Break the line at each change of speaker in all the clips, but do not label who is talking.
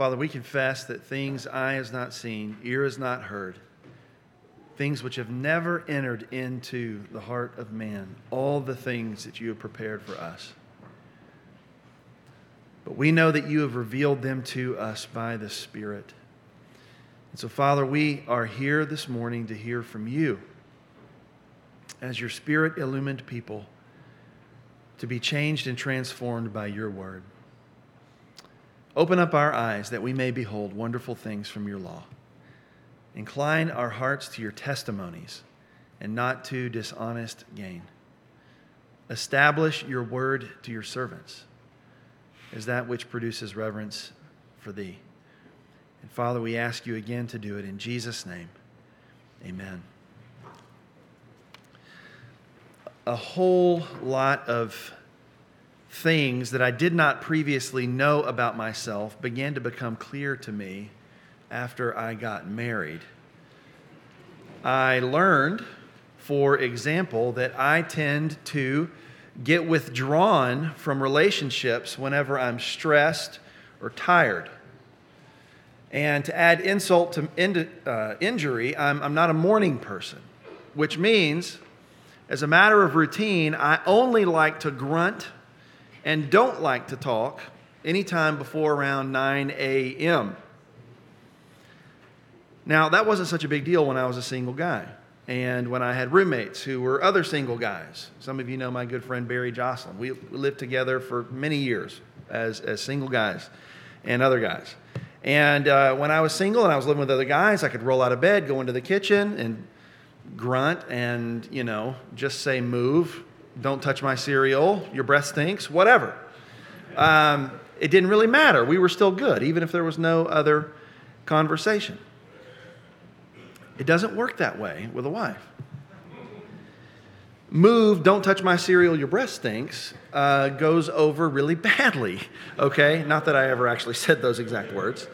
Father, we confess that things eye has not seen, ear has not heard, things which have never entered into the heart of man, all the things that you have prepared for us. But we know that you have revealed them to us by the Spirit. And so, Father, we are here this morning to hear from you as your Spirit illumined people to be changed and transformed by your word. Open up our eyes that we may behold wonderful things from your law. Incline our hearts to your testimonies and not to dishonest gain. Establish your word to your servants as that which produces reverence for thee. And Father, we ask you again to do it in Jesus' name. Amen. A whole lot of things that I did not previously know about myself began to become clear to me after I got married. I learned, for example, that I tend to get withdrawn from relationships whenever I'm stressed or tired. And to add insult to in, uh, injury, I'm, I'm not a morning person, which means, as a matter of routine, I only like to grunt and don't like to talk anytime before around 9 a.m. Now, that wasn't such a big deal when I was a single guy and when I had roommates who were other single guys. Some of you know my good friend Barry Joslin. We lived together for many years as, as single guys and other guys. And uh, when I was single and I was living with other guys, I could roll out of bed, go into the kitchen, and grunt and, you know, just say move don't touch my cereal, your breath stinks, whatever. Um, it didn't really matter. We were still good, even if there was no other conversation. It doesn't work that way with a wife. Move, don't touch my cereal, your breath stinks, uh, goes over really badly, okay? Not that I ever actually said those exact words.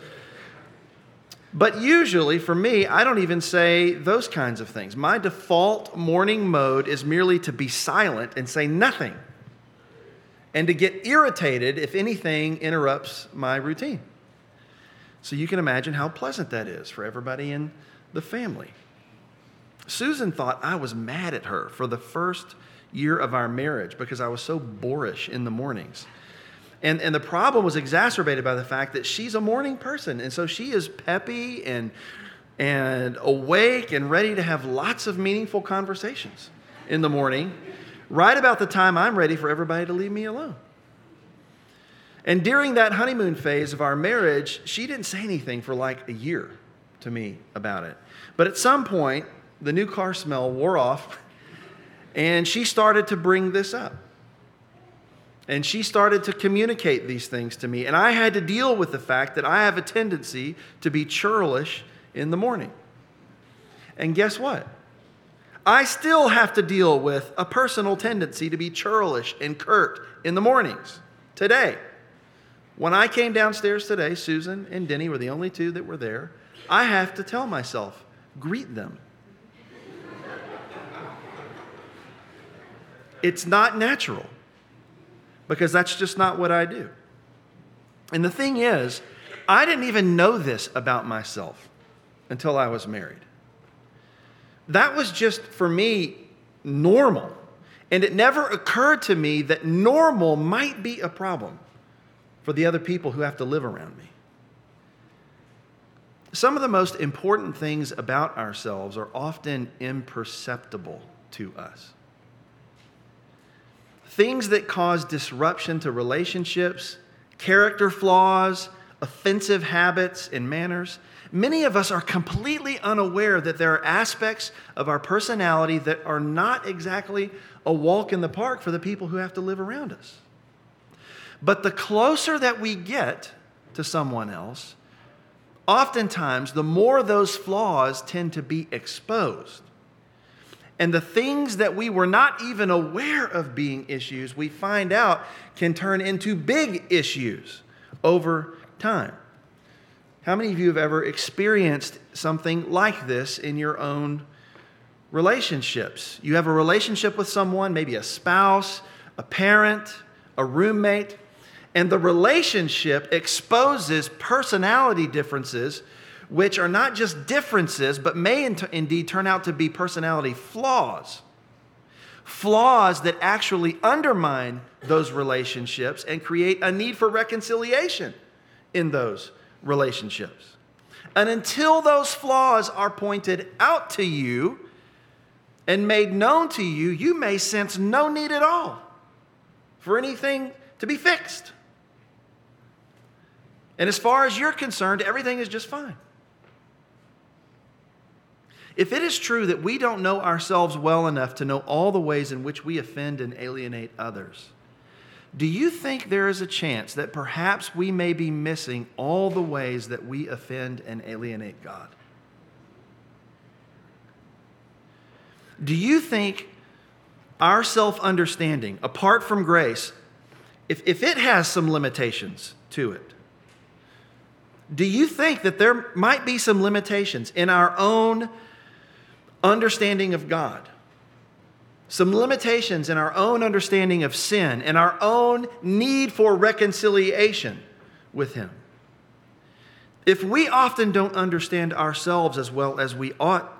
But usually, for me, I don't even say those kinds of things. My default morning mode is merely to be silent and say nothing, and to get irritated if anything interrupts my routine. So you can imagine how pleasant that is for everybody in the family. Susan thought I was mad at her for the first year of our marriage because I was so boorish in the mornings. And, and the problem was exacerbated by the fact that she's a morning person. And so she is peppy and, and awake and ready to have lots of meaningful conversations in the morning, right about the time I'm ready for everybody to leave me alone. And during that honeymoon phase of our marriage, she didn't say anything for like a year to me about it. But at some point, the new car smell wore off, and she started to bring this up. And she started to communicate these things to me. And I had to deal with the fact that I have a tendency to be churlish in the morning. And guess what? I still have to deal with a personal tendency to be churlish and curt in the mornings today. When I came downstairs today, Susan and Denny were the only two that were there. I have to tell myself, greet them. it's not natural because that's just not what I do. And the thing is, I didn't even know this about myself until I was married. That was just for me normal. And it never occurred to me that normal might be a problem for the other people who have to live around me. Some of the most important things about ourselves are often imperceptible to us things that cause disruption to relationships, character flaws, offensive habits and manners. Many of us are completely unaware that there are aspects of our personality that are not exactly a walk in the park for the people who have to live around us. But the closer that we get to someone else, oftentimes the more those flaws tend to be exposed. And the things that we were not even aware of being issues, we find out can turn into big issues over time. How many of you have ever experienced something like this in your own relationships? You have a relationship with someone, maybe a spouse, a parent, a roommate, And the relationship exposes personality differences, which are not just differences, but may indeed turn out to be personality flaws. Flaws that actually undermine those relationships and create a need for reconciliation in those relationships. And until those flaws are pointed out to you and made known to you, you may sense no need at all for anything to be fixed. And as far as you're concerned, everything is just fine. If it is true that we don't know ourselves well enough to know all the ways in which we offend and alienate others, do you think there is a chance that perhaps we may be missing all the ways that we offend and alienate God? Do you think our self understanding, apart from grace, if, if it has some limitations to it, do you think that there might be some limitations in our own understanding of God? Some limitations in our own understanding of sin and our own need for reconciliation with Him. If we often don't understand ourselves as well as we ought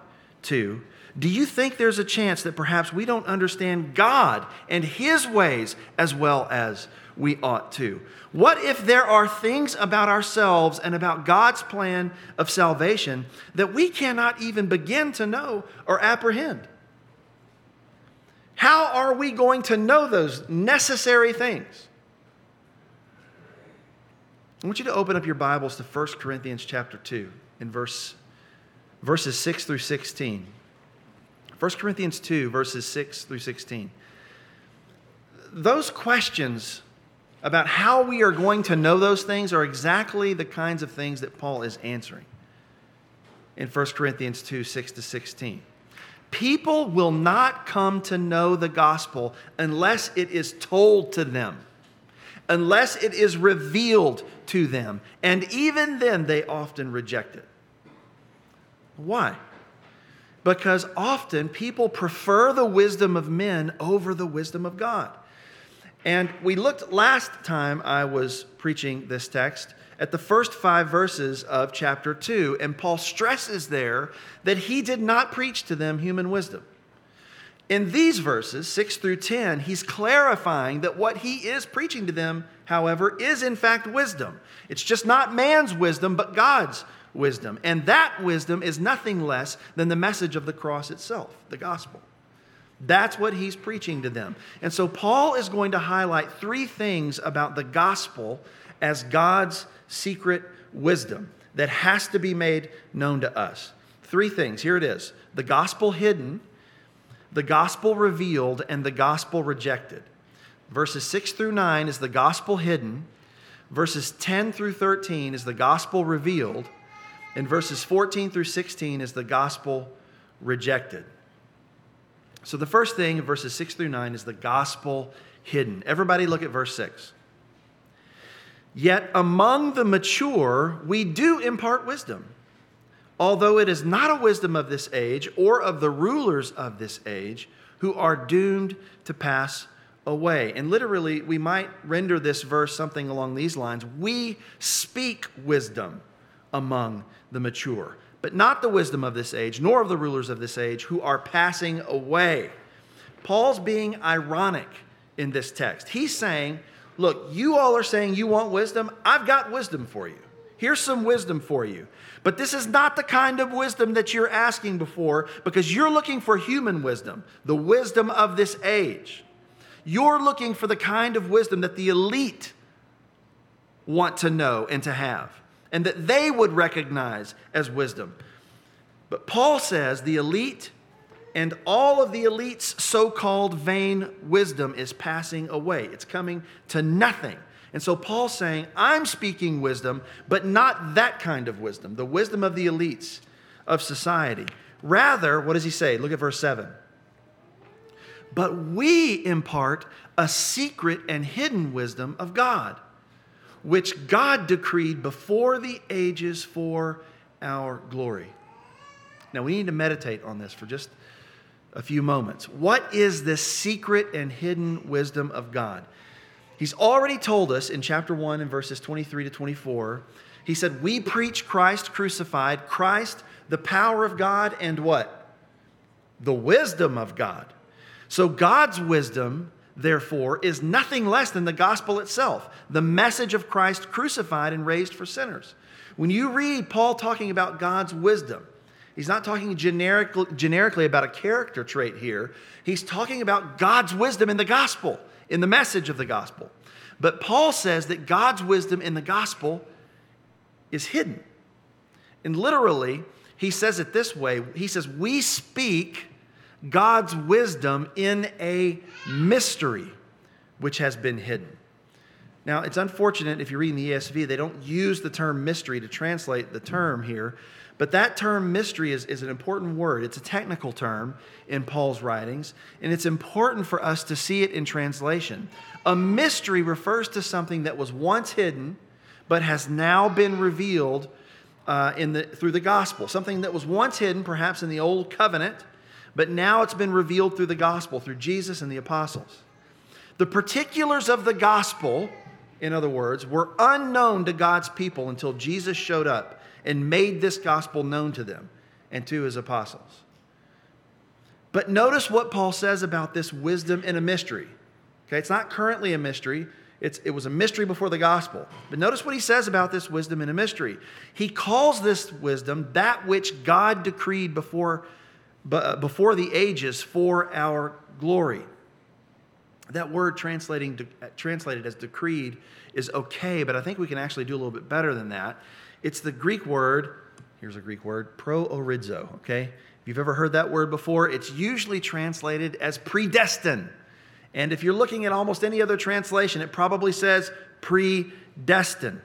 to, do you think there's a chance that perhaps we don't understand God and His ways as well as we ought to? What if there are things about ourselves and about God's plan of salvation that we cannot even begin to know or apprehend? How are we going to know those necessary things? I want you to open up your Bibles to 1 Corinthians chapter 2 in verse, verses 6 through 16. 1 Corinthians 2, verses 6 through 16. Those questions about how we are going to know those things are exactly the kinds of things that Paul is answering in 1 Corinthians 2, 6 to 16. People will not come to know the gospel unless it is told to them, unless it is revealed to them. And even then, they often reject it. Why? because often people prefer the wisdom of men over the wisdom of God. And we looked last time I was preaching this text at the first five verses of chapter 2, and Paul stresses there that he did not preach to them human wisdom. In these verses, 6 through 10, he's clarifying that what he is preaching to them, however, is in fact wisdom. It's just not man's wisdom, but God's wisdom. And that wisdom is nothing less than the message of the cross itself, the gospel. That's what he's preaching to them. And so Paul is going to highlight three things about the gospel as God's secret wisdom that has to be made known to us. Three things. Here it is the gospel hidden, the gospel revealed, and the gospel rejected. Verses 6 through 9 is the gospel hidden. Verses 10 through 13 is the gospel revealed and verses 14 through 16 is the gospel rejected. So the first thing verses 6 through 9 is the gospel hidden. Everybody look at verse 6. Yet among the mature, we do impart wisdom, although it is not a wisdom of this age or of the rulers of this age who are doomed to pass away. And literally, we might render this verse something along these lines We speak wisdom among the mature, but not the wisdom of this age, nor of the rulers of this age who are passing away. Paul's being ironic in this text. He's saying, Look, you all are saying you want wisdom. I've got wisdom for you. Here's some wisdom for you. But this is not the kind of wisdom that you're asking before because you're looking for human wisdom, the wisdom of this age. You're looking for the kind of wisdom that the elite want to know and to have and that they would recognize as wisdom. But Paul says the elite and all of the elite's so called vain wisdom is passing away, it's coming to nothing. And so Paul's saying, I'm speaking wisdom, but not that kind of wisdom, the wisdom of the elites of society. Rather, what does he say? Look at verse 7. But we impart a secret and hidden wisdom of God which God decreed before the ages for our glory. Now, we need to meditate on this for just a few moments. What is this secret and hidden wisdom of God? He's already told us in chapter 1 and verses 23 to 24. He said, We preach Christ crucified, Christ, the power of God, and what? The wisdom of God. So God's wisdom, therefore, is nothing less than the gospel itself, the message of Christ crucified and raised for sinners. When you read Paul talking about God's wisdom, he's not talking generic, generically about a character trait here. He's talking about God's wisdom in the gospel, in the message of the gospel. But Paul says that God's wisdom in the gospel is hidden. And literally, he says it this way He says, We speak God's wisdom in a mystery which has been hidden. Now, it's unfortunate if you're reading the ESV, they don't use the term mystery to translate the term here, but that term mystery is, is an important word. It's a technical term in Paul's writings, and it's important for us to see it in translation. A mystery refers to something that was once hidden, but has now been revealed uh, in the, through the gospel. Something that was once hidden, perhaps in the old covenant, but now it's been revealed through the gospel, through Jesus and the apostles. The particulars of the gospel, in other words, were unknown to God's people until Jesus showed up and made this gospel known to them and to his apostles. But notice what Paul says about this wisdom in a mystery. Okay, it's not currently a mystery. It's, it was a mystery before the gospel. But notice what he says about this wisdom in a mystery. He calls this wisdom that which God decreed before Uh, before the ages for our glory. That word translating, uh, translated as decreed is okay, but I think we can actually do a little bit better than that. It's the Greek word, here's a Greek word, proorizo, okay? If you've ever heard that word before, it's usually translated as predestined. And if you're looking at almost any other translation, it probably says predestined,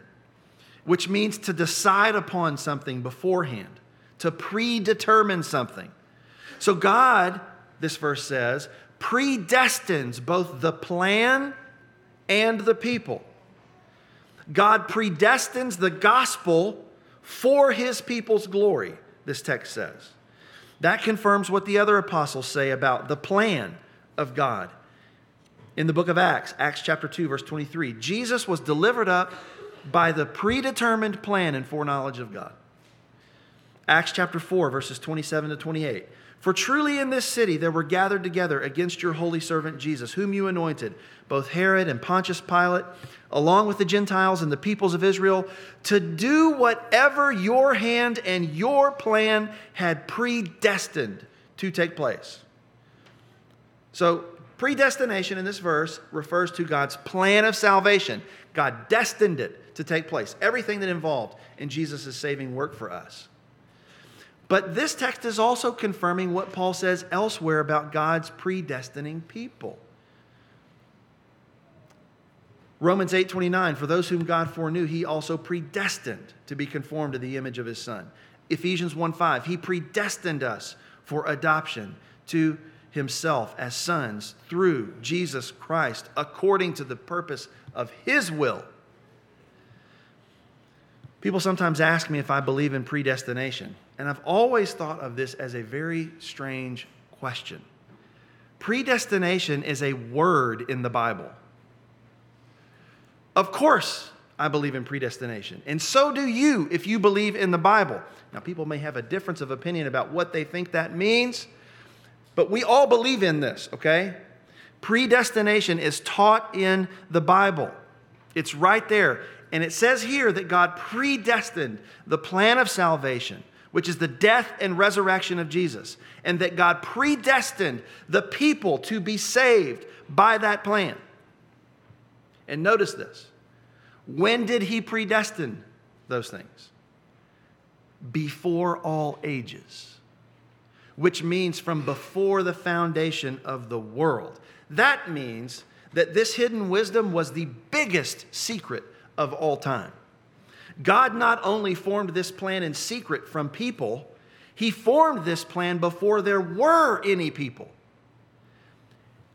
which means to decide upon something beforehand, to predetermine something. So God, this verse says, predestines both the plan and the people. God predestines the gospel for his people's glory, this text says. That confirms what the other apostles say about the plan of God. In the book of Acts, Acts chapter 2, verse 23, Jesus was delivered up by the predetermined plan and foreknowledge of God. Acts chapter 4, verses 27 to 28. For truly in this city there were gathered together against your holy servant Jesus, whom you anointed, both Herod and Pontius Pilate, along with the Gentiles and the peoples of Israel, to do whatever your hand and your plan had predestined to take place. So, predestination in this verse refers to God's plan of salvation. God destined it to take place, everything that involved in Jesus' saving work for us. But this text is also confirming what Paul says elsewhere about God's predestining people. Romans 8:29 for those whom God foreknew he also predestined to be conformed to the image of his son. Ephesians 1:5 he predestined us for adoption to himself as sons through Jesus Christ according to the purpose of his will. People sometimes ask me if I believe in predestination. And I've always thought of this as a very strange question. Predestination is a word in the Bible. Of course, I believe in predestination. And so do you if you believe in the Bible. Now, people may have a difference of opinion about what they think that means, but we all believe in this, okay? Predestination is taught in the Bible, it's right there. And it says here that God predestined the plan of salvation which is the death and resurrection of Jesus, and that God predestined the people to be saved by that plan. And notice this when did He predestine those things? Before all ages, which means from before the foundation of the world. That means that this hidden wisdom was the biggest secret of all time. God not only formed this plan in secret from people, He formed this plan before there were any people.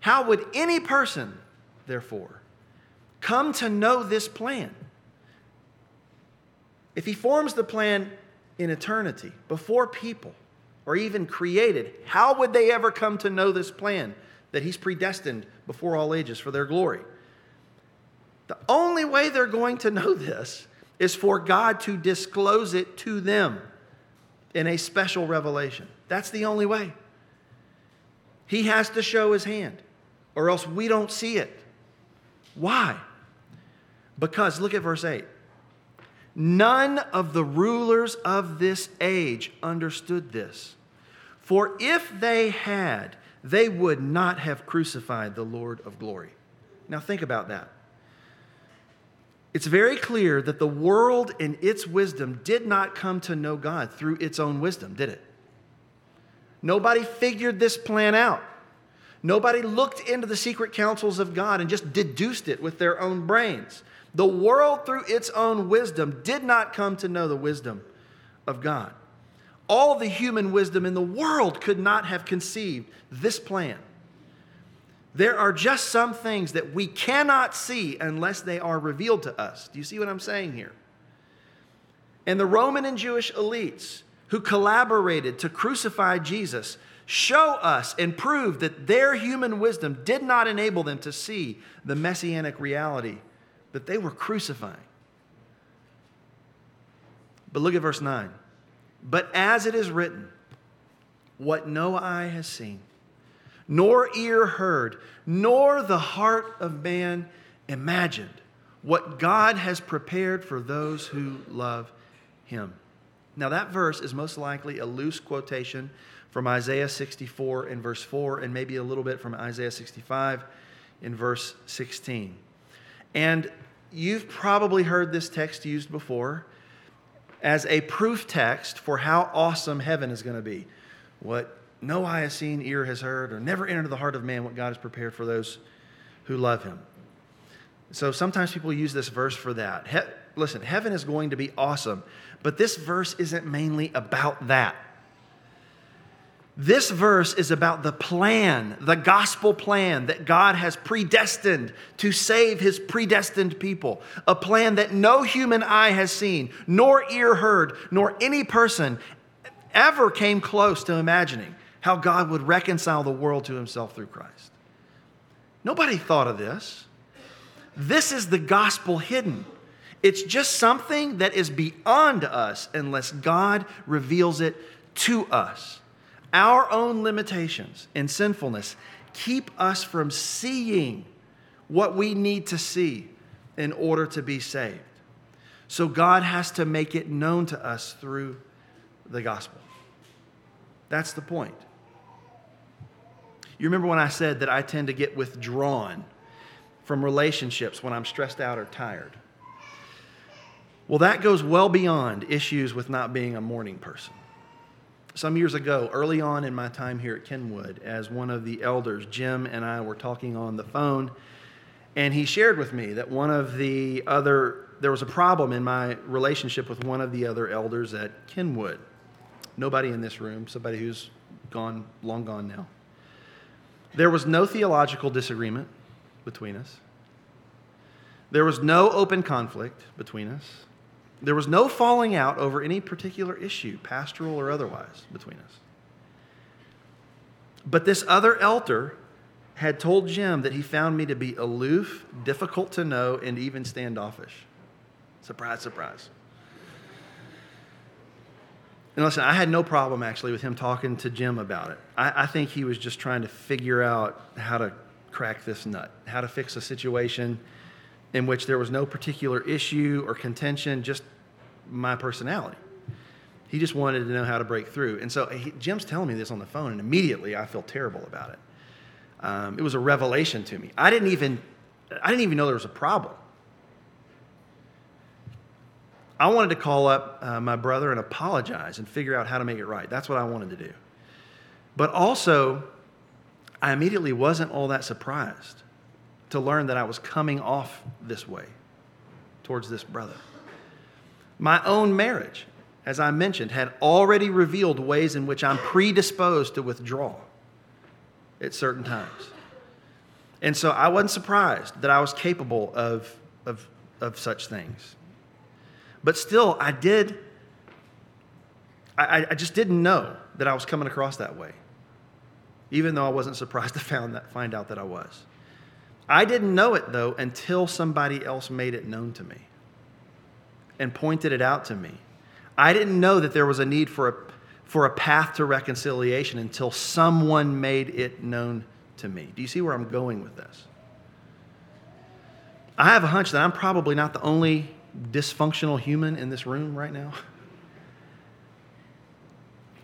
How would any person, therefore, come to know this plan? If He forms the plan in eternity, before people, or even created, how would they ever come to know this plan that He's predestined before all ages for their glory? The only way they're going to know this is for God to disclose it to them in a special revelation. That's the only way. He has to show his hand, or else we don't see it. Why? Because, look at verse 8. None of the rulers of this age understood this. For if they had, they would not have crucified the Lord of glory. Now, think about that. It's very clear that the world in its wisdom did not come to know God through its own wisdom, did it? Nobody figured this plan out. Nobody looked into the secret counsels of God and just deduced it with their own brains. The world, through its own wisdom, did not come to know the wisdom of God. All the human wisdom in the world could not have conceived this plan. There are just some things that we cannot see unless they are revealed to us. Do you see what I'm saying here? And the Roman and Jewish elites who collaborated to crucify Jesus show us and prove that their human wisdom did not enable them to see the messianic reality that they were crucifying. But look at verse 9. But as it is written, what no eye has seen, nor ear heard, nor the heart of man imagined, what God has prepared for those who love him. Now, that verse is most likely a loose quotation from Isaiah 64 in verse 4, and maybe a little bit from Isaiah 65 in verse 16. And you've probably heard this text used before as a proof text for how awesome heaven is going to be. What no eye has seen, ear has heard, or never entered the heart of man what God has prepared for those who love him. So sometimes people use this verse for that. He- listen, heaven is going to be awesome, but this verse isn't mainly about that. This verse is about the plan, the gospel plan that God has predestined to save his predestined people. A plan that no human eye has seen, nor ear heard, nor any person ever came close to imagining how God would reconcile the world to himself through Christ. Nobody thought of this. This is the gospel hidden. It's just something that is beyond us unless God reveals it to us. Our own limitations and sinfulness keep us from seeing what we need to see in order to be saved. So God has to make it known to us through the gospel. That's the point. You remember when I said that I tend to get withdrawn from relationships when I'm stressed out or tired? Well, that goes well beyond issues with not being a morning person some years ago, early on in my time here at Kenwood, as one of the elders, Jim and I were talking on the phone, and he shared with me that one of the other, there was a problem in my relationship with one of the other elders at Kenwood. Nobody in this room, somebody who's gone, long gone now. There was no theological disagreement between us. There was no open conflict between us. There was no falling out over any particular issue, pastoral or otherwise, between us. But this other elder had told Jim that he found me to be aloof, difficult to know, and even standoffish. Surprise, surprise. And listen, I had no problem actually with him talking to Jim about it. I, I, think he was just trying to figure out how to crack this nut, how to fix a situation in which there was no particular issue or contention, just my personality. He just wanted to know how to break through. And so he, Jim's telling me this on the phone, and immediately I feel terrible about it. Um, it was a revelation to me. I didn't even, I didn't even know there was a problem. I wanted to call up uh, my brother and apologize and figure out how to make it right. That's what I wanted to do. But also, I immediately wasn't all that surprised to learn that I was coming off this way towards this brother. My own marriage, as I mentioned, had already revealed ways in which I'm predisposed to withdraw at certain times. And so I wasn't surprised that I was capable of, of, of such things. But still, I did, I, I just didn't know that I was coming across that way, even though I wasn't surprised to found that, find out that I was. I didn't know it, though, until somebody else made it known to me and pointed it out to me. I didn't know that there was a need for a, for a path to reconciliation until someone made it known to me. Do you see where I'm going with this? I have a hunch that I'm probably not the only dysfunctional human in this room right now.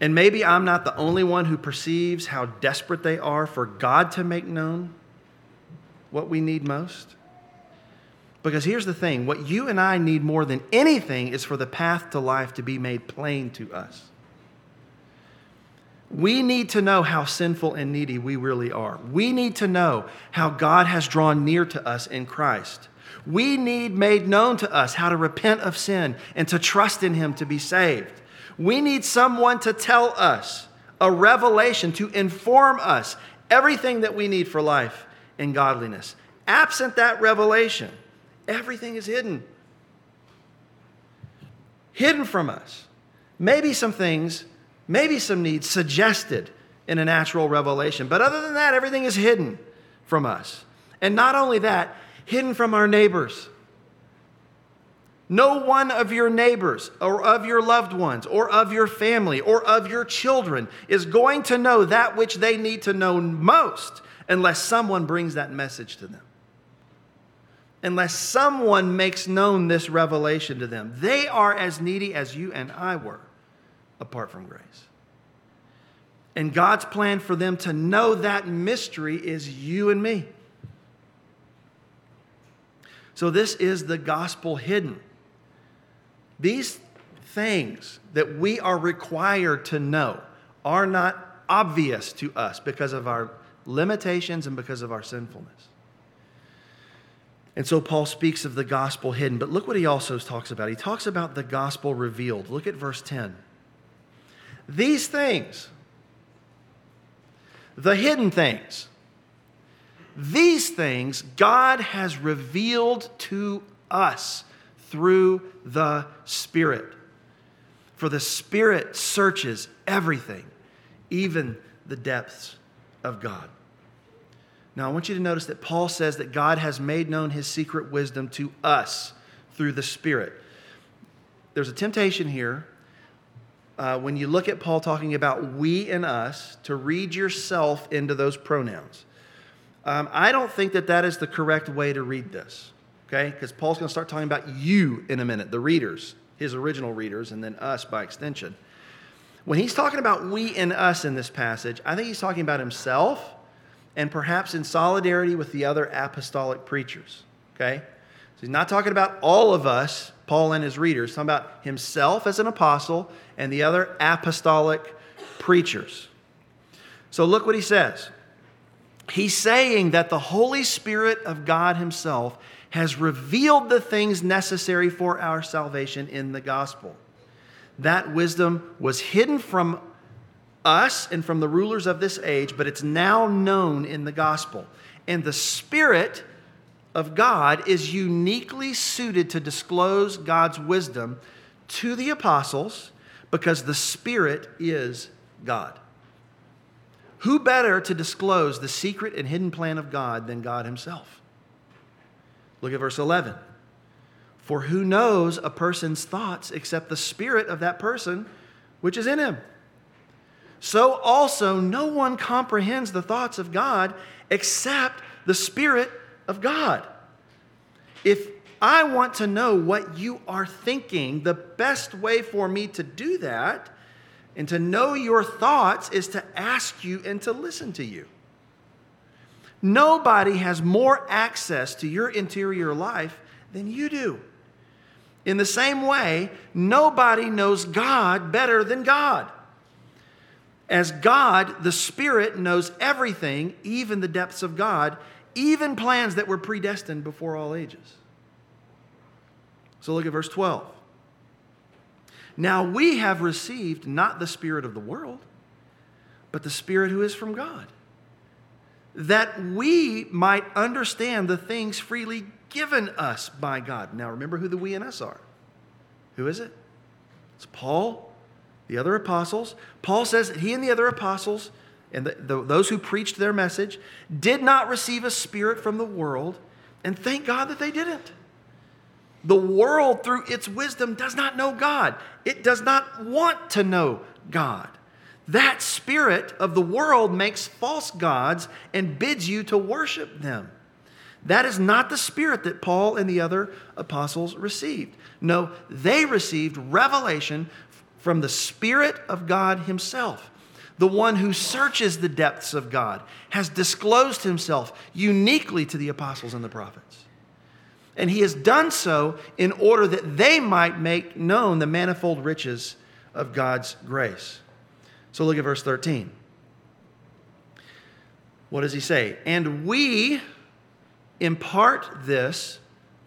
And maybe I'm not the only one who perceives how desperate they are for God to make known what we need most. Because here's the thing what you and I need more than anything is for the path to life to be made plain to us. We need to know how sinful and needy we really are. We need to know how God has drawn near to us in Christ. We need made known to us how to repent of sin and to trust in Him to be saved. We need someone to tell us, a revelation to inform us everything that we need for life and godliness. Absent that revelation, everything is hidden. Hidden from us. Maybe some things, maybe some needs suggested in a natural revelation, but other than that, everything is hidden from us. And not only that, hidden from our neighbors. No one of your neighbors or of your loved ones or of your family or of your children is going to know that which they need to know most unless someone brings that message to them. Unless someone makes known this revelation to them. They are as needy as you and I were apart from grace. And God's plan for them to know that mystery is you and me. So, this is the gospel hidden. These things that we are required to know are not obvious to us because of our limitations and because of our sinfulness. And so Paul speaks of the gospel hidden, but look what he also talks about. He talks about the gospel revealed. Look at verse 10. These things, the hidden things, these things God has revealed to us through the Spirit. For the Spirit searches everything, even the depths of God. Now, I want you to notice that Paul says that God has made known his secret wisdom to us through the Spirit. There's a temptation here uh, when you look at Paul talking about we and us to read yourself into those pronouns. Um, I don't think that that is the correct way to read this okay? Because Paul's going to start talking about you in a minute, the readers, his original readers, and then us by extension. When he's talking about we and us in this passage, I think he's talking about himself and perhaps in solidarity with the other apostolic preachers, okay? So he's not talking about all of us, Paul and his readers, he's talking about himself as an apostle and the other apostolic preachers. So look what he says. He's saying that the Holy Spirit of God Himself has revealed the things necessary for our salvation in the gospel. That wisdom was hidden from us and from the rulers of this age, but it's now known in the gospel. And the Spirit of God is uniquely suited to disclose God's wisdom to the apostles because the Spirit is God. Who better to disclose the secret and hidden plan of God than God Himself? Look at verse 11. For who knows a person's thoughts except the spirit of that person which is in him? So also, no one comprehends the thoughts of God except the Spirit of God. If I want to know what you are thinking, the best way for me to do that and to know your thoughts is to ask you and to listen to you. Nobody has more access to your interior life than you do. In the same way, nobody knows God better than God. As God, the Spirit, knows everything, even the depths of God, even plans that were predestined before all ages. So look at verse 12. Now we have received not the Spirit of the world, but the Spirit who is from God that we might understand the things freely given us by God. Now, remember who the we and us are. Who is it? It's Paul, the other apostles. Paul says that he and the other apostles and the, the, those who preached their message did not receive a spirit from the world, and thank God that they didn't. The world, through its wisdom, does not know God. It does not want to know God. That spirit of the world makes false gods and bids you to worship them. That is not the spirit that Paul and the other apostles received. No, they received revelation from the Spirit of God Himself. The one who searches the depths of God has disclosed Himself uniquely to the apostles and the prophets. And He has done so in order that they might make known the manifold riches of God's grace. So look at verse 13. What does He say? And we impart this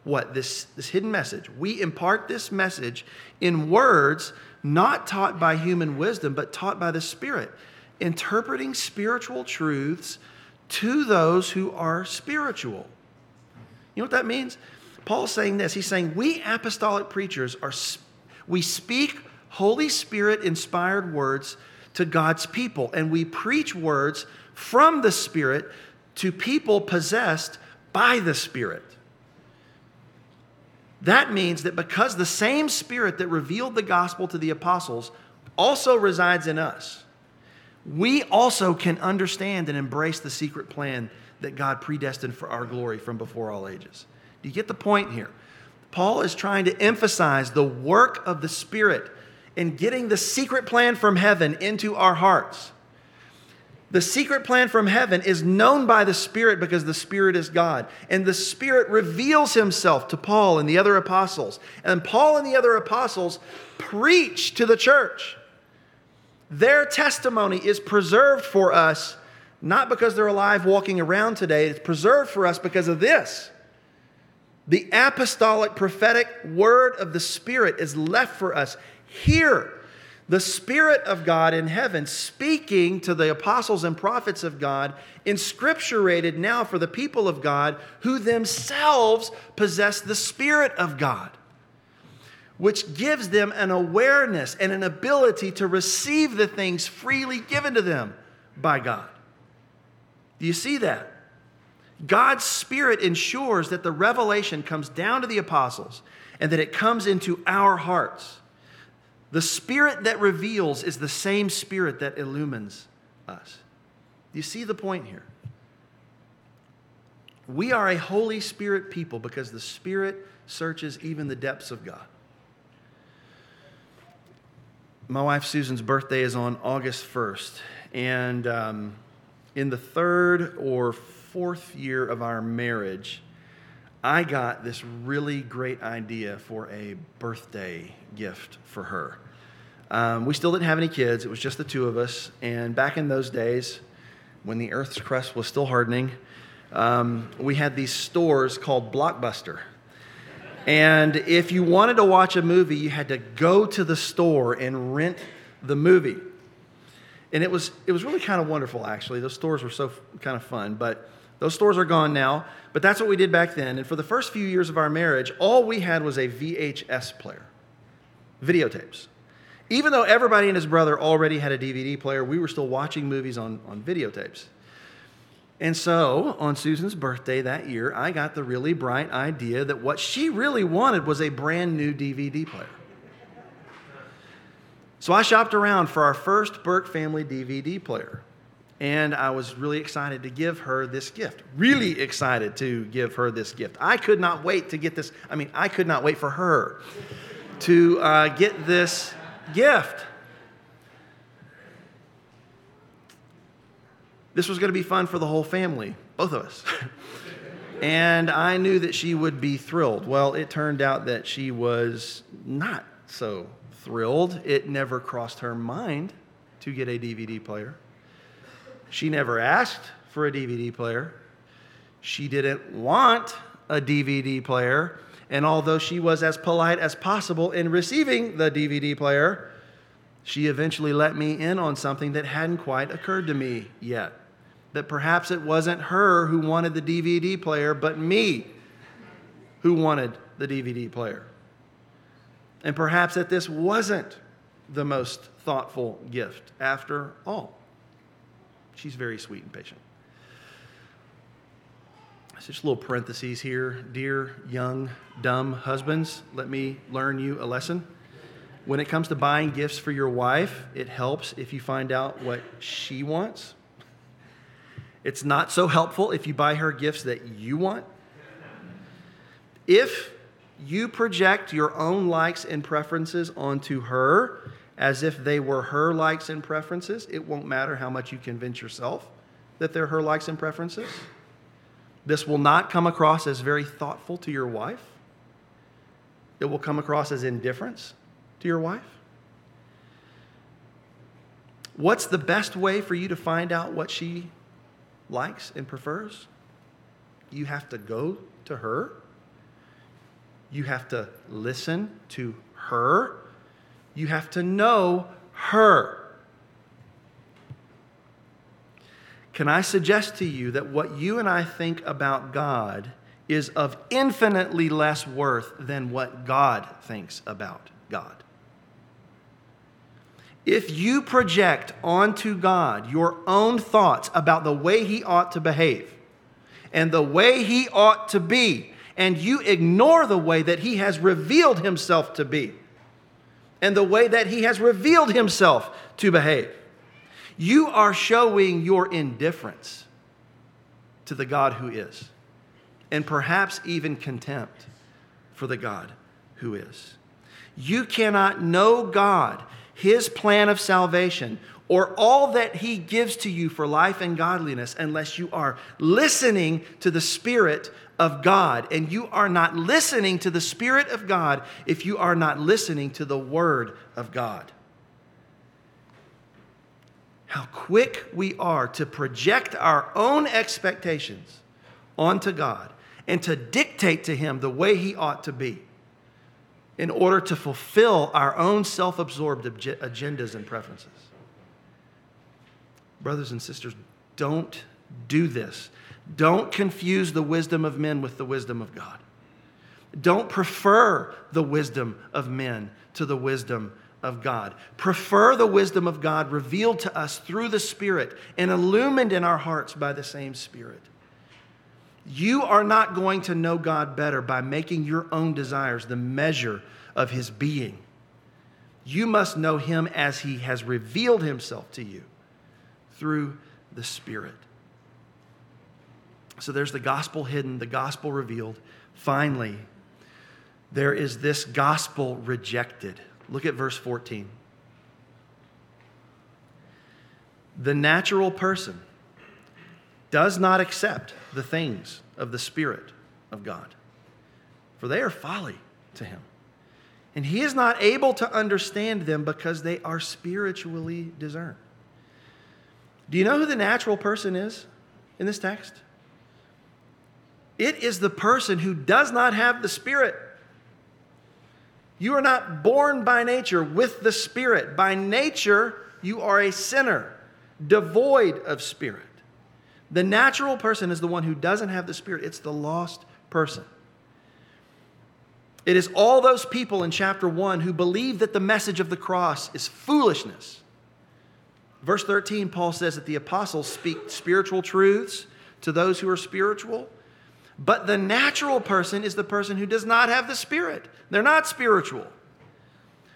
what this, this hidden message we impart this message in words not taught by human wisdom but taught by the spirit interpreting spiritual truths to those who are spiritual you know what that means paul's saying this he's saying we apostolic preachers are we speak holy spirit inspired words to god's people and we preach words from the spirit to people possessed by the Spirit. That means that because the same Spirit that revealed the gospel to the apostles also resides in us, we also can understand and embrace the secret plan that God predestined for our glory from before all ages. You get the point here? Paul is trying to emphasize the work of the Spirit in getting the secret plan from heaven into our hearts. The secret plan from heaven is known by the Spirit because the Spirit is God. And the Spirit reveals himself to Paul and the other apostles. And Paul and the other apostles preach to the church. Their testimony is preserved for us not because they're alive walking around today, it's preserved for us because of this. The apostolic prophetic word of the Spirit is left for us here the Spirit of God in heaven speaking to the apostles and prophets of God, inscripturated now for the people of God who themselves possess the Spirit of God, which gives them an awareness and an ability to receive the things freely given to them by God. Do you see that? God's Spirit ensures that the revelation comes down to the apostles and that it comes into our hearts. The spirit that reveals is the same spirit that illumines us. You see the point here? We are a Holy Spirit people because the Spirit searches even the depths of God. My wife Susan's birthday is on August 1st, and um, in the third or fourth year of our marriage, I got this really great idea for a birthday gift for her. Um, we still didn't have any kids, it was just the two of us. And back in those days, when the Earth's crust was still hardening, um, we had these stores called Blockbuster. And if you wanted to watch a movie, you had to go to the store and rent the movie. And it was, it was really kind of wonderful, actually. Those stores were so kind of fun. But those stores are gone now. But that's what we did back then. And for the first few years of our marriage, all we had was a VHS player, videotapes. Even though everybody and his brother already had a DVD player, we were still watching movies on, on videotapes. And so, on Susan's birthday that year, I got the really bright idea that what she really wanted was a brand new DVD player. So I shopped around for our first Burke family DVD player. And I was really excited to give her this gift. Really excited to give her this gift. I could not wait to get this. I mean, I could not wait for her to uh, get this gift. This was going to be fun for the whole family, both of us. and I knew that she would be thrilled. Well, it turned out that she was not so thrilled. It never crossed her mind to get a DVD player. She never asked for a DVD player. She didn't want a DVD player. And although she was as polite as possible in receiving the DVD player, she eventually let me in on something that hadn't quite occurred to me yet. That perhaps it wasn't her who wanted the DVD player, but me who wanted the DVD player. And perhaps that this wasn't the most thoughtful gift after all. She's very sweet and patient. So just little parentheses here. Dear young, dumb husbands, let me learn you a lesson. When it comes to buying gifts for your wife, it helps if you find out what she wants. It's not so helpful if you buy her gifts that you want. If you project your own likes and preferences onto her as if they were her likes and preferences, it won't matter how much you convince yourself that they're her likes and preferences. This will not come across as very thoughtful to your wife. It will come across as indifference to your wife. What's the best way for you to find out what she likes and prefers? You have to go to her. You have to listen to her. You have to know her. Can I suggest to you that what you and I think about God is of infinitely less worth than what God thinks about God? If you project onto God your own thoughts about the way He ought to behave and the way He ought to be, and you ignore the way that He has revealed Himself to be and the way that He has revealed Himself to behave, you are showing your indifference to the God who is, and perhaps even contempt for the God who is. You cannot know God his plan of salvation, or all that He gives to you for life and godliness unless you are listening to the Spirit of God. And you are not listening to the Spirit of God if you are not listening to the Word of God. How quick we are to project our own expectations onto God and to dictate to Him the way He ought to be in order to fulfill our own self absorbed agendas and preferences. Brothers and sisters, don't do this. Don't confuse the wisdom of men with the wisdom of God. Don't prefer the wisdom of men to the wisdom of God. Prefer the wisdom of God revealed to us through the Spirit and illumined in our hearts by the same Spirit. You are not going to know God better by making your own desires the measure of his being. You must know him as he has revealed himself to you through the Spirit. So there's the gospel hidden, the gospel revealed. Finally, there is this gospel rejected. Look at verse 14. The natural person does not accept the things of the Spirit of God, for they are folly to him. And he is not able to understand them because they are spiritually discerned. Do you know who the natural person is in this text? It is the person who does not have the Spirit. You are not born by nature with the Spirit. By nature, you are a sinner, devoid of Spirit. The natural person is the one who doesn't have the Spirit, it's the lost person. It is all those people in chapter 1 who believe that the message of the cross is foolishness. Verse 13, Paul says that the apostles speak spiritual truths to those who are spiritual, but the natural person is the person who does not have the Spirit. They're not spiritual.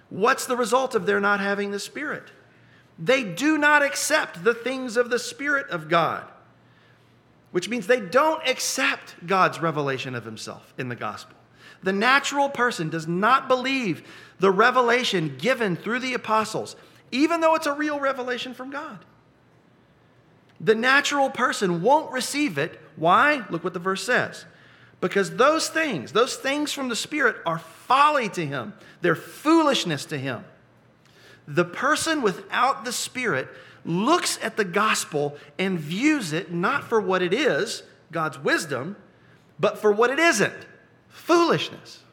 What's the result of their not having the Spirit? They do not accept the things of the Spirit of God which means they don't accept God's revelation of himself in the gospel. The natural person does not believe the revelation given through the apostles, even though it's a real revelation from God. The natural person won't receive it. Why? Look what the verse says. Because those things, those things from the Spirit, are folly to him, they're foolishness to him. The person without the Spirit looks at the gospel and views it not for what it is, God's wisdom, but for what it isn't foolishness.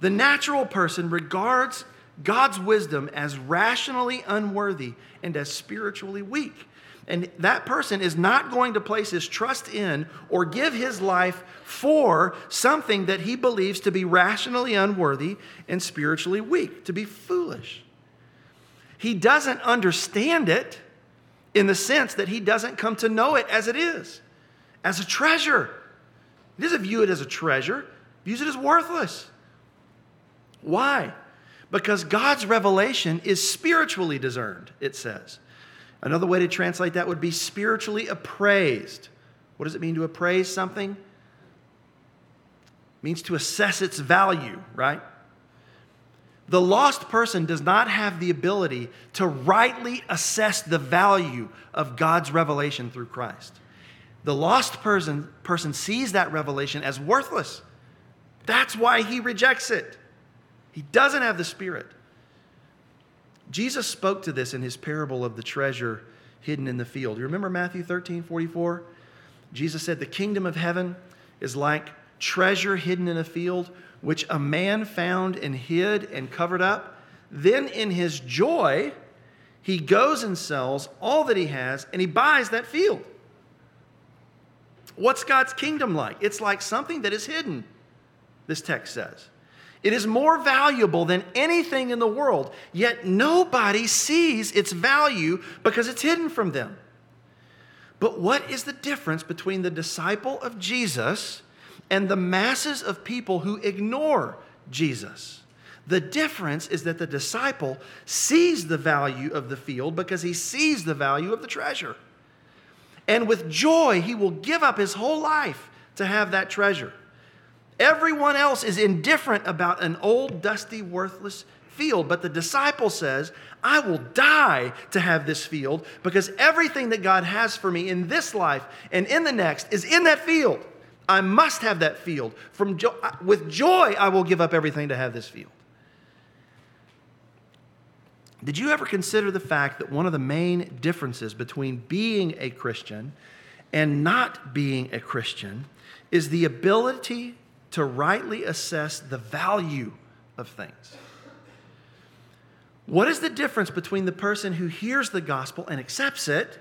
The natural person regards God's wisdom as rationally unworthy and as spiritually weak. And that person is not going to place his trust in or give his life for something that he believes to be rationally unworthy and spiritually weak, to be foolish. He doesn't understand it. in the sense that he doesn't come to know it as it is, as a treasure. He doesn't view it as a treasure, views it as worthless. Why? Because God's revelation is spiritually discerned, it says. Another way to translate that would be spiritually appraised. What does it mean to appraise something? It means to assess its value, right? The lost person does not have the ability to rightly assess the value of God's revelation through Christ. The lost person, person sees that revelation as worthless. That's why he rejects it. He doesn't have the Spirit. Jesus spoke to this in his parable of the treasure hidden in the field. You remember Matthew 13 44? Jesus said, The kingdom of heaven is like treasure hidden in a field, which a man found and hid and covered up. Then in his joy, he goes and sells all that he has and he buys that field. What's God's kingdom like? It's like something that is hidden, this text says. It is more valuable than anything in the world, yet nobody sees its value because it's hidden from them. But what is the difference between the disciple of Jesus and the masses of people who ignore Jesus? The difference is that the disciple sees the value of the field because he sees the value of the treasure. And with joy, he will give up his whole life to have that treasure. Everyone else is indifferent about an old, dusty, worthless field. But the disciple says, I will die to have this field because everything that God has for me in this life and in the next is in that field. I must have that field. From jo- with joy, I will give up everything to have this field. Did you ever consider the fact that one of the main differences between being a Christian and not being a Christian is the ability to rightly assess the value of things. What is the difference between the person who hears the gospel and accepts it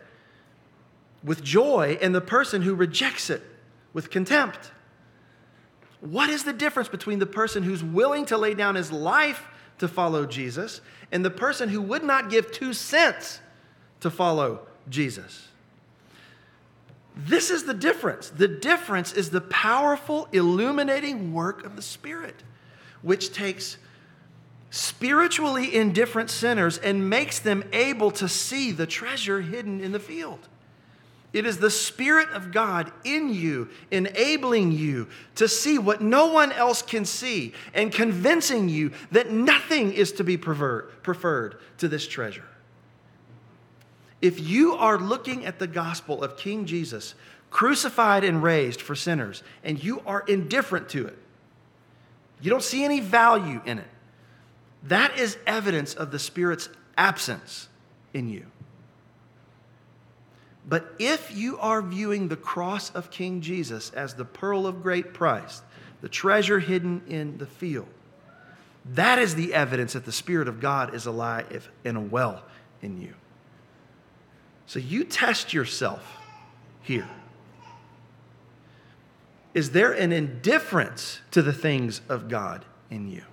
with joy and the person who rejects it with contempt? What is the difference between the person who's willing to lay down his life to follow Jesus and the person who would not give two cents to follow Jesus? This is the difference. The difference is the powerful, illuminating work of the Spirit, which takes spiritually indifferent sinners and makes them able to see the treasure hidden in the field. It is the Spirit of God in you, enabling you to see what no one else can see and convincing you that nothing is to be preferred to this treasure. If you are looking at the gospel of King Jesus, crucified and raised for sinners, and you are indifferent to it, you don't see any value in it, that is evidence of the Spirit's absence in you. But if you are viewing the cross of King Jesus as the pearl of great price, the treasure hidden in the field, that is the evidence that the Spirit of God is alive and well in you. So you test yourself here. Is there an indifference to the things of God in you?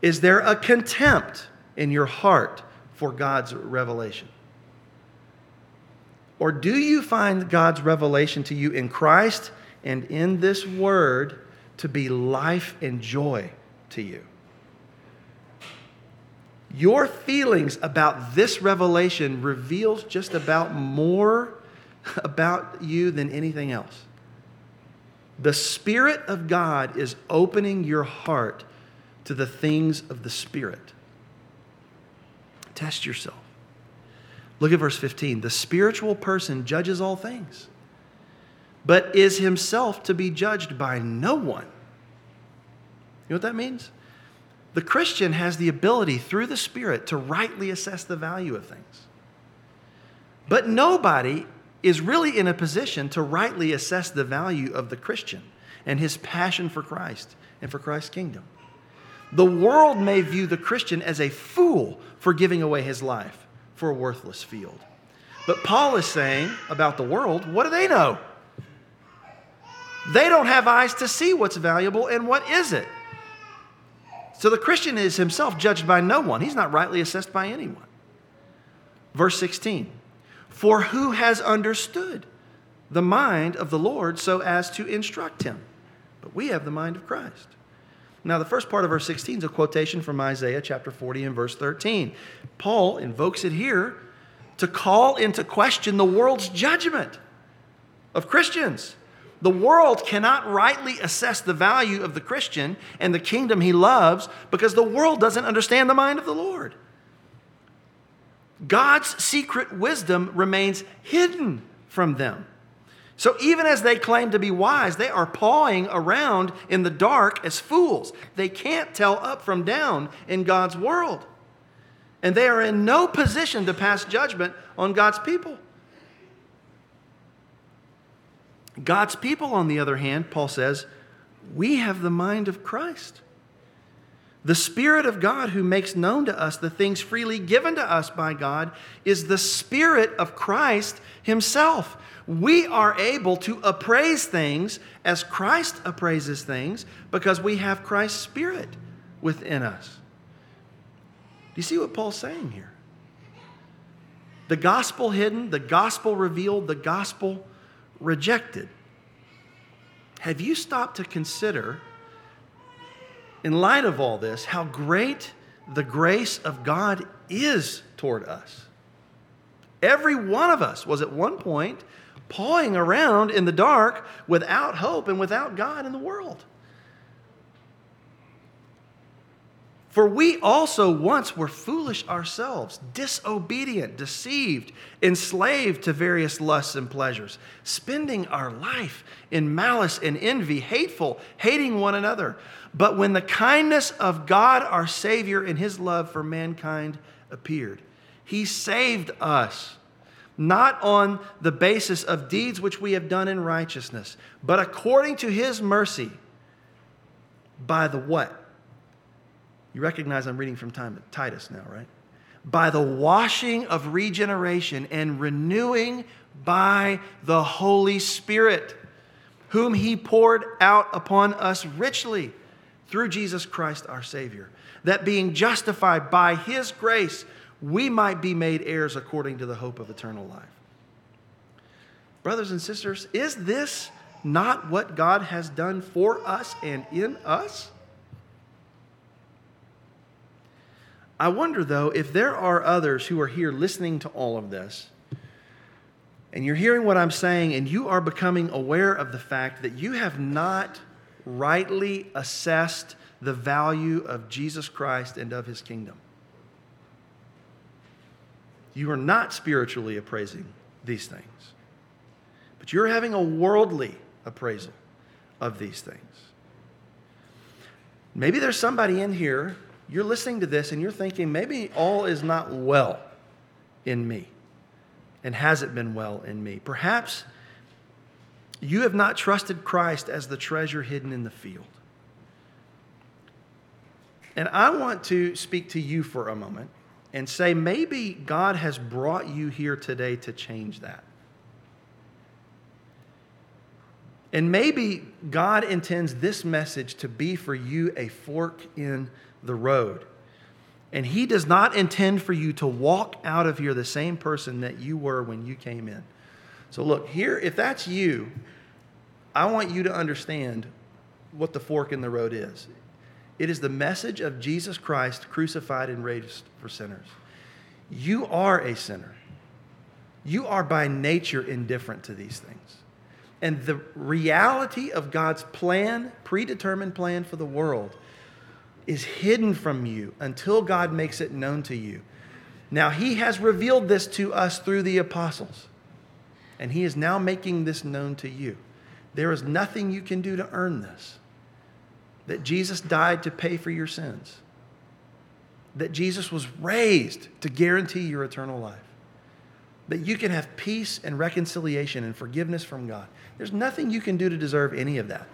Is there a contempt in your heart for God's revelation? Or do you find God's revelation to you in Christ and in this word to be life and joy to you? Your feelings about this revelation reveals just about more about you than anything else. The Spirit of God is opening your heart to the things of the Spirit. Test yourself. Look at verse 15. The spiritual person judges all things, but is himself to be judged by no one. You know what that means? The Christian has the ability through the Spirit to rightly assess the value of things. But nobody is really in a position to rightly assess the value of the Christian and his passion for Christ and for Christ's kingdom. The world may view the Christian as a fool for giving away his life for a worthless field. But Paul is saying about the world, what do they know? They don't have eyes to see what's valuable and what isn't. So the Christian is himself judged by no one. He's not rightly assessed by anyone. Verse 16 For who has understood the mind of the Lord so as to instruct him? But we have the mind of Christ. Now, the first part of verse 16 is a quotation from Isaiah chapter 40 and verse 13. Paul invokes it here to call into question the world's judgment of Christians. The world cannot rightly assess the value of the Christian and the kingdom he loves because the world doesn't understand the mind of the Lord. God's secret wisdom remains hidden from them. So even as they claim to be wise, they are pawing around in the dark as fools. They can't tell up from down in God's world. And they are in no position to pass judgment on God's people. God's people, on the other hand, Paul says, we have the mind of Christ. The Spirit of God, who makes known to us the things freely given to us by God, is the Spirit of Christ Himself. We are able to appraise things as Christ appraises things because we have Christ's Spirit within us. Do you see what Paul's saying here? The gospel hidden, the gospel revealed, the gospel rejected. Have you stopped to consider? in light of all this, how great the grace of God is toward us. Every one of us was at one point pawing around in the dark without hope and without God in the world. For we also once were foolish ourselves, disobedient, deceived, enslaved to various lusts and pleasures, spending our life in malice and envy, hateful, hating one another. But when the kindness of God our Savior and his love for mankind appeared, he saved us, not on the basis of deeds which we have done in righteousness, but according to his mercy, by the what? You recognize I'm reading from time, Titus now, right? By the washing of regeneration and renewing by the Holy Spirit, whom he poured out upon us richly through Jesus Christ our Savior, that being justified by His grace, we might be made heirs according to the hope of eternal life. Brothers and sisters, is this not what God has done for us and in us? I wonder, though, if there are others who are here listening to all of this, and you're hearing what I'm saying, and you are becoming aware of the fact that you have not rightly assessed the value of Jesus Christ and of his kingdom. You are not spiritually appraising these things, but you're having a worldly appraisal of these things. Maybe there's somebody in here, you're listening to this and you're thinking, maybe all is not well in me and hasn't been well in me. Perhaps you have not trusted Christ as the treasure hidden in the field. And I want to speak to you for a moment and say maybe God has brought you here today to change that. And maybe God intends this message to be for you a fork in the road. And He does not intend for you to walk out of here the same person that you were when you came in. So, look, here, if that's you, I want you to understand what the fork in the road is. It is the message of Jesus Christ crucified and raised for sinners. You are a sinner. You are by nature indifferent to these things. And the reality of God's plan, predetermined plan for the world, is hidden from you until God makes it known to you. Now, He has revealed this to us through the apostles, and He is now making this known to you. There is nothing you can do to earn this. That Jesus died to pay for your sins. That Jesus was raised to guarantee your eternal life. That you can have peace and reconciliation and forgiveness from God. There's nothing you can do to deserve any of that.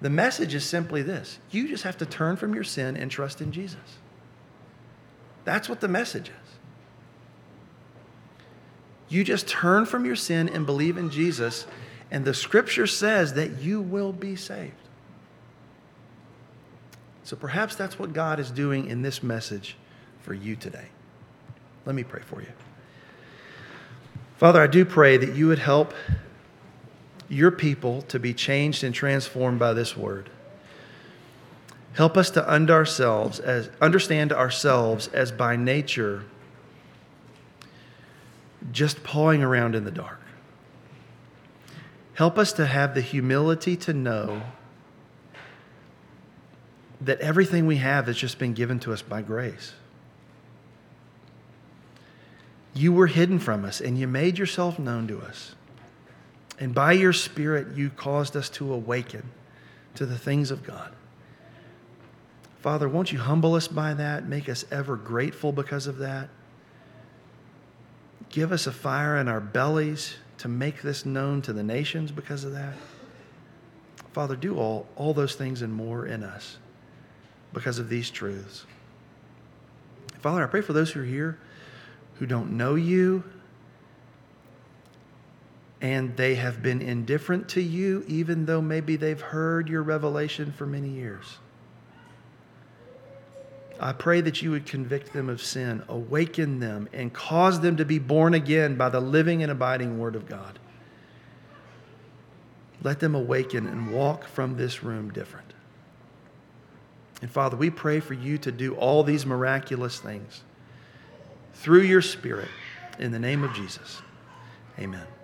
The message is simply this you just have to turn from your sin and trust in Jesus. That's what the message is. You just turn from your sin and believe in Jesus, and the scripture says that you will be saved. So perhaps that's what God is doing in this message for you today. Let me pray for you. Father, I do pray that you would help your people to be changed and transformed by this word. Help us to under ourselves as, understand ourselves as by nature just pawing around in the dark. Help us to have the humility to know that everything we have has just been given to us by grace. You were hidden from us and you made yourself known to us. And by your Spirit, you caused us to awaken to the things of God. Father, won't you humble us by that? Make us ever grateful because of that. Give us a fire in our bellies to make this known to the nations because of that. Father, do all, all those things and more in us because of these truths. Father, I pray for those who are here who don't know you and they have been indifferent to you, even though maybe they've heard your revelation for many years. I pray that you would convict them of sin, awaken them, and cause them to be born again by the living and abiding Word of God. Let them awaken and walk from this room different. And Father, we pray for you to do all these miraculous things through your Spirit in the name of Jesus. Amen.